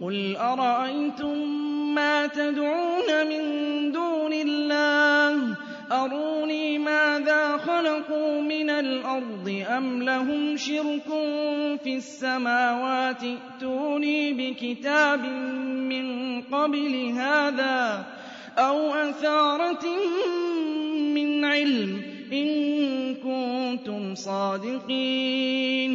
قُلْ أَرَأَيْتُم مَّا تَدْعُونَ مِن دُونِ اللَّهِ؟ أَرُونِي مَاذَا خَلَقُوا مِنَ الْأَرْضِ أَمْ لَهُمْ شِرْكٌ فِي السَّمَاوَاتِ ائْتُونِي بِكِتَابٍ مِّن قَبْلِ هَٰذَا أَوْ أَثَارَةٍ مِّنْ عِلْمٍ إِن كُنتُمْ صَادِقِينَ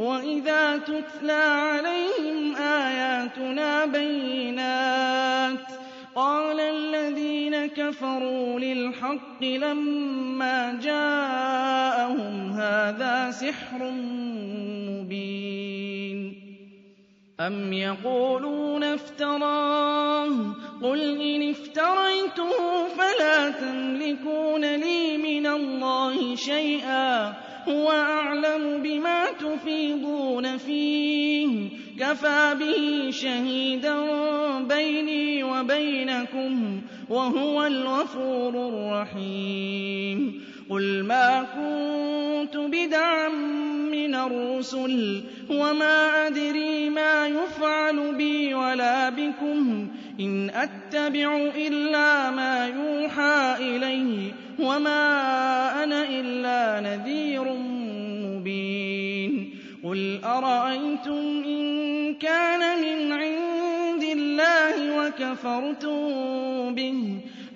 وَإِذَا تُتْلَىٰ عَلَيْهِمْ آيَاتُنَا بَيِّنَاتٍ قَالَ الَّذِينَ كَفَرُوا لِلْحَقِّ لَمَّا جَاءَهُمْ هَٰذَا سِحْرٌ مُّبِينٌ أَمْ يَقُولُونَ افْتَرَاهُ ۖ قُلْ إِنِ افْتَرَيْتُهُ فَلَا تَمْلِكُونَ لِي مِنَ اللَّهِ شَيْئًا هُوَ أَعْلَمُ بِمَا تُفِيضُونَ فِيهِ ۖ. كَفَىٰ بِهِ شَهِيدًا بَيْنِي وَبَيْنَكُمْ ۖ وَهُوَ الْغَفُورُ الرَّحِيمُ. قُلْ مَا كُنتُ بِدْعًا مِّنَ الرُّسُلِ وَمَا أَدْرِي مَا يُفْعَلُ بِي وَلَا بِكُمْ ۖ إِنْ أَتَّبِعُ إِلَّا مَا يُوحَىٰ إِلَيَّ وَمَا أَنَا إِلَّا نَذِيرٌ مُّبِينٌ قُلْ أَرَأَيْتُمْ إِن كَانَ مِنْ عِندِ اللَّهِ وَكَفَرْتُم بِهِ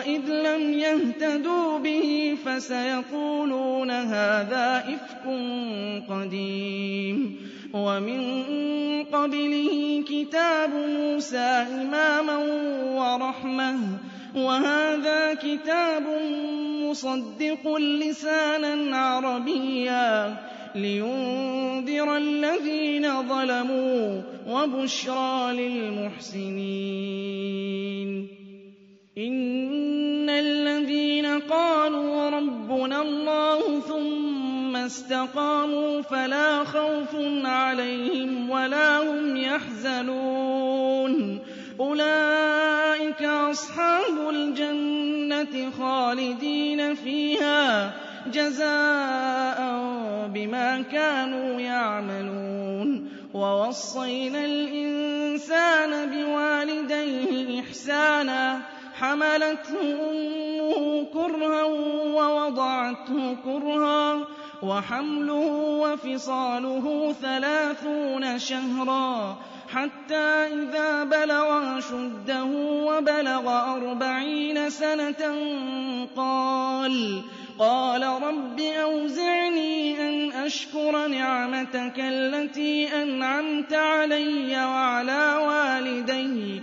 وَإِذْ لَمْ يَهْتَدُوا بِهِ فَسَيَقُولُونَ هَٰذَا إِفْكٌ قَدِيمٌ وَمِن قَبْلِهِ كِتَابُ مُوسَىٰ إِمَامًا وَرَحْمَةً وَهَٰذَا كِتَابٌ مُّصَدِّقٌ لِّسَانًا عَرَبِيًّا لِّيُنذِرَ الَّذِينَ ظَلَمُوا وَبُشْرَىٰ لِلْمُحْسِنِينَ إِنَّ الَّذِينَ قَالُوا رَبُّنَا اللَّهُ ثُمَّ اسْتَقَامُوا فَلَا خَوْفٌ عَلَيْهِمْ وَلَا هُمْ يَحْزَنُونَ أُولَٰئِكَ أَصْحَابُ الْجَنَّةِ خَالِدِينَ فِيهَا جَزَاءً بِمَا كَانُوا يَعْمَلُونَ وَوَصَّيْنَا الْإِنسَانَ بِوَالِدَيْهِ إِحْسَانًا حَمَلَتْهُ أُمُّهُ كُرْهًا وَوَضَعَتْهُ كُرْهًا وَحَمْلُهُ وَفِصَالُهُ ثَلَاثُونَ شَهْرًا حَتَّىٰ إِذَا بَلَغَ أَشُدَّهُ وَبَلَغَ أَرْبَعِينَ سَنَةً قَالَ قَالَ رَبِّ أَوْزِعْنِي أَنْ أَشْكُرَ نِعْمَتَكَ الَّتِي أَنْعَمْتَ عَلَيَّ وَعَلَىٰ وَالِدَيَّ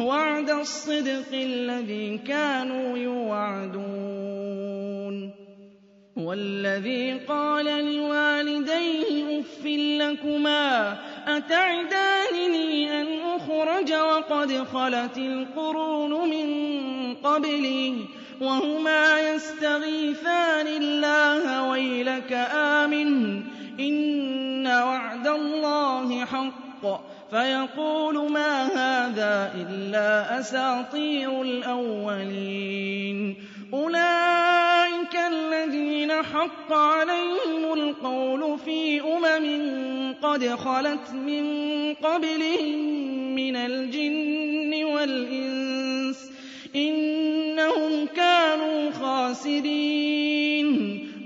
وَعْدَ الصِّدْقِ الَّذِي كَانُوا يُوعَدُونَ. هُوَ الَّذِي قَالَ لِوَالِدَيْهِ أُفٍّ لَّكُمَا أَتَعِدَانِنِي أَنْ أُخْرَجَ وَقَدْ خَلَتِ الْقُرُونُ مِن قَبْلِي وَهُمَا يَسْتَغِيثَانِ اللَّهَ وَيْلَكَ آمِنْ إِنَّ وَعْدَ اللَّهِ حَقٌّ. فَيَقُولُ مَا هَٰذَا إِلَّا أَسَاطِيرُ الْأَوَّلِينَ. أُولَٰئِكَ الَّذِينَ حَقَّ عَلَيْهِمُ الْقَوْلُ فِي أُمَمٍ قَدْ خَلَتْ مِن قَبْلِهِم مِّنَ الْجِنِّ وَالْإِنسِ ۖ إِنَّهُمْ كَانُوا خَاسِرِينَ.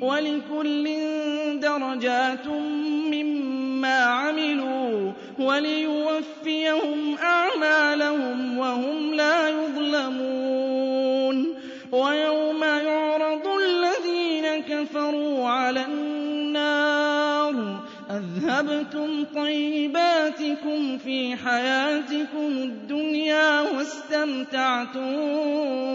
وَلِكُلٍّ دَرَجَاتٌ مِّمَّا عَمِلُوا وَلِيُوَفِّيَهُمْ أَعْمَالَهُمْ وَهُمْ لَا يُظْلَمُونَ. وَيَوْمَ يُعْرَضُ الَّذِينَ كَفَرُوا عَلَى النَّارِ أَذْهَبْتُمْ طَيِّبَاتِكُمْ فِي حَيَاتِكُمُ الدُّنْيَا وَاسْتَمْتَعْتُم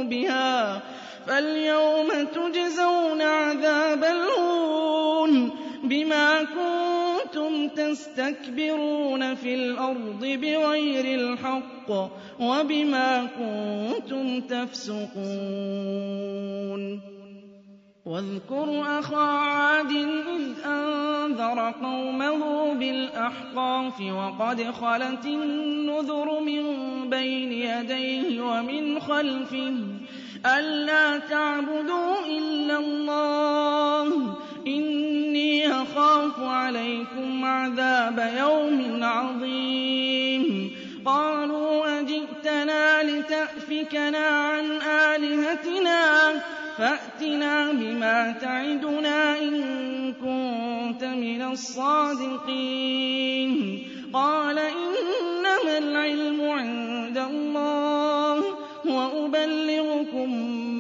بِهَا فَالْيَوْمَ تُجْزَوْنَ عَذَابَ الْهُونِ بِمَا كُنتُمْ تَسْتَكْبِرُونَ فِي الْأَرْضِ بِغَيْرِ الْحَقِّ وَبِمَا كُنتُمْ تَفْسُقُونَ. وَاذْكُرْ أَخَا عَادٍ إِذْ أَنذَرَ قَوْمَهُ بِالْأَحْقَافِ وَقَدْ خَلَتِ النُّذُرُ مِن بَيْنِ يَدَيْهِ وَمِنْ خَلْفِهِ. أَلَّا تَعْبُدُوا إِلَّا اللَّهَ أَخَافُ عَلَيْكُمْ عَذَابَ يَوْمٍ عَظِيمٍ. قَالُوا أَجِئْتَنَا لِتَأْفِكَنَا عَنْ آلِهَتِنَا فَأْتِنَا بِمَا تَعِدُنَا إِن كُنتَ مِنَ الصَّادِقِينَ. قَالَ إِنَّمَا الْعِلْمُ عِندَ اللَّهِ وَأُبَلِّغُكُم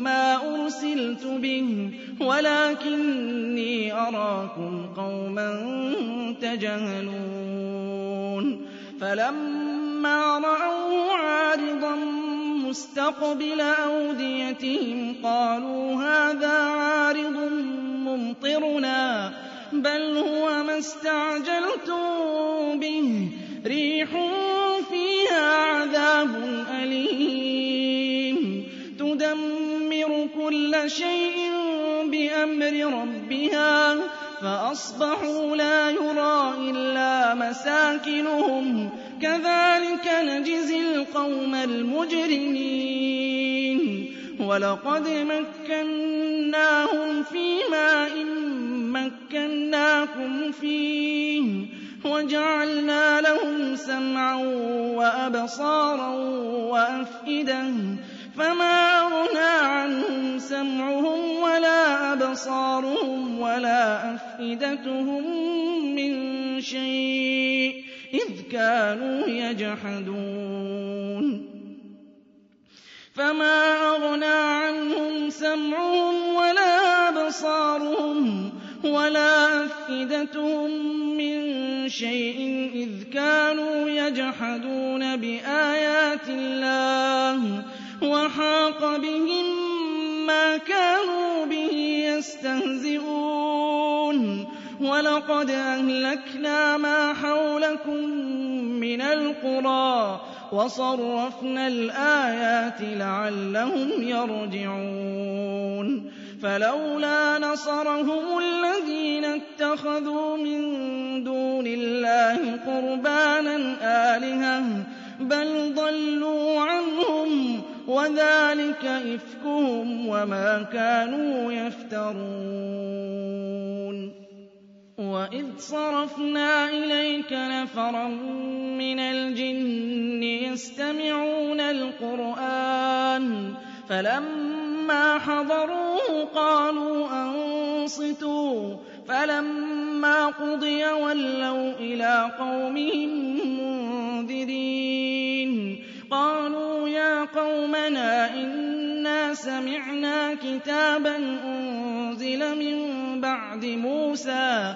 مَّا أُرْسِلْتُ بِهِ وَلَٰكِنِّي أَرَاكُمْ قَوْمًا تَجْهَلُونَ فَلَمَّا رَأَوْهُ عَارِضًا مُّسْتَقْبِلَ أَوْدِيَتِهِمْ قَالُوا هَٰذَا عَارِضٌ مُّمْطِرُنَا ۚ بَلْ هُوَ مَا اسْتَعْجَلْتُم بِهِ ۖ رِيحٌ فِيهَا عَذَابٌ أَلِيمٌ. تُدَمِّرُ كُلَّ شَيْءٍ بِأَمْرِ رَبِّهَا. فَأَصْبَحُوا لَا يُرَىٰ إِلَّا مَسَاكِنُهُمْ ۚ. كَذَٰلِكَ نَجْزِي الْقَوْمَ الْمُجْرِمِينَ. وَلَقَدْ مَكَّنَّاهُمْ فِي مَاءٍ مَّكَّنَّاكُمْ فِيهِ. وَجَعَلْنَا لَهُمْ سَمْعًا وَأَبْصَارًا وَأَفْئِدَةً. فَمَا أَغْنَىٰ عَنْهُمْ سَمْعُهُمْ وَلَا أَبْصَارُهُمْ وَلَا أَفْئِدَتُهُم مِّن شَيْءٍ إِذْ كَانُوا يَجْحَدُونَ فَمَا أَغْنَىٰ عَنْهُمْ سَمْعُهُمْ وَلَا أَبْصَارُهُمْ وَلَا أَفْئِدَتُهُم مِّن شَيْءٍ إِذْ كَانُوا يَجْحَدُونَ بِآيَاتِ اللَّهِ وَحَاقَ بِهِم مَّا كَانُوا بِهِ يَسْتَهْزِئُونَ وَلَقَدْ أَهْلَكْنَا مَا حَوْلَكُم مِّنَ الْقُرَىٰ وَصَرَّفْنَا الْآيَاتِ لَعَلَّهُمْ يَرْجِعُونَ فَلَوْلَا نَصَرَهُمُ الَّذِينَ اتَّخَذُوا مِن دُونِ اللَّهِ قُرْبَانًا آلِهَةً بَلْ ضَلُّوا عَنْهُمْ وَذَٰلِكَ إِفْكُهُمْ وَمَا كَانُوا يَفْتَرُونَ وَإِذْ صَرَفْنَا إِلَيْكَ نَفَرًا مِّنَ الْجِنِّ يَسْتَمِعُونَ الْقُرْآنَ فَلَمَّا حَضَرُوهُ قَالُوا أَنصِتُوا ۖ فَلَمَّا قُضِيَ وَلَّوْا إِلَىٰ قَوْمِهِم مُّنذِرِينَ قَالُوا يَا قَوْمَنَا إِنَّا سَمِعْنَا كِتَابًا أُنزِلَ مِن بَعْدِ مُوسَىٰ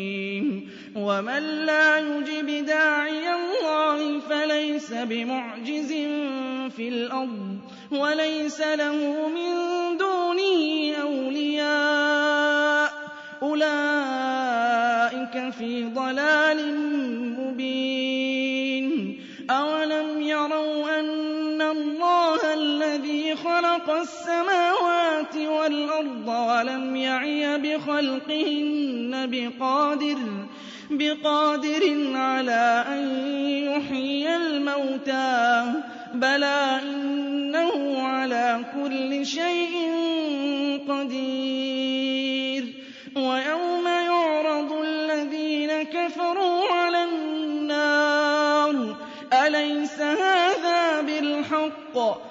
ومن لا يجب داعي الله فليس بمعجز في الأرض وليس له من دونه أولياء أولئك في ضلال مبين خلق السماوات والأرض ولم يعي بخلقهن بقادر بقادر على أن يحيي الموتى. بلى إنه على كل شيء قدير. ويوم يعرض الذين كفروا على النار. أليس هذا بالحق؟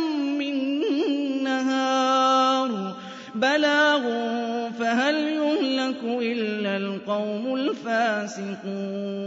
بلاغ فهل يهلك إلا القوم الفاسقون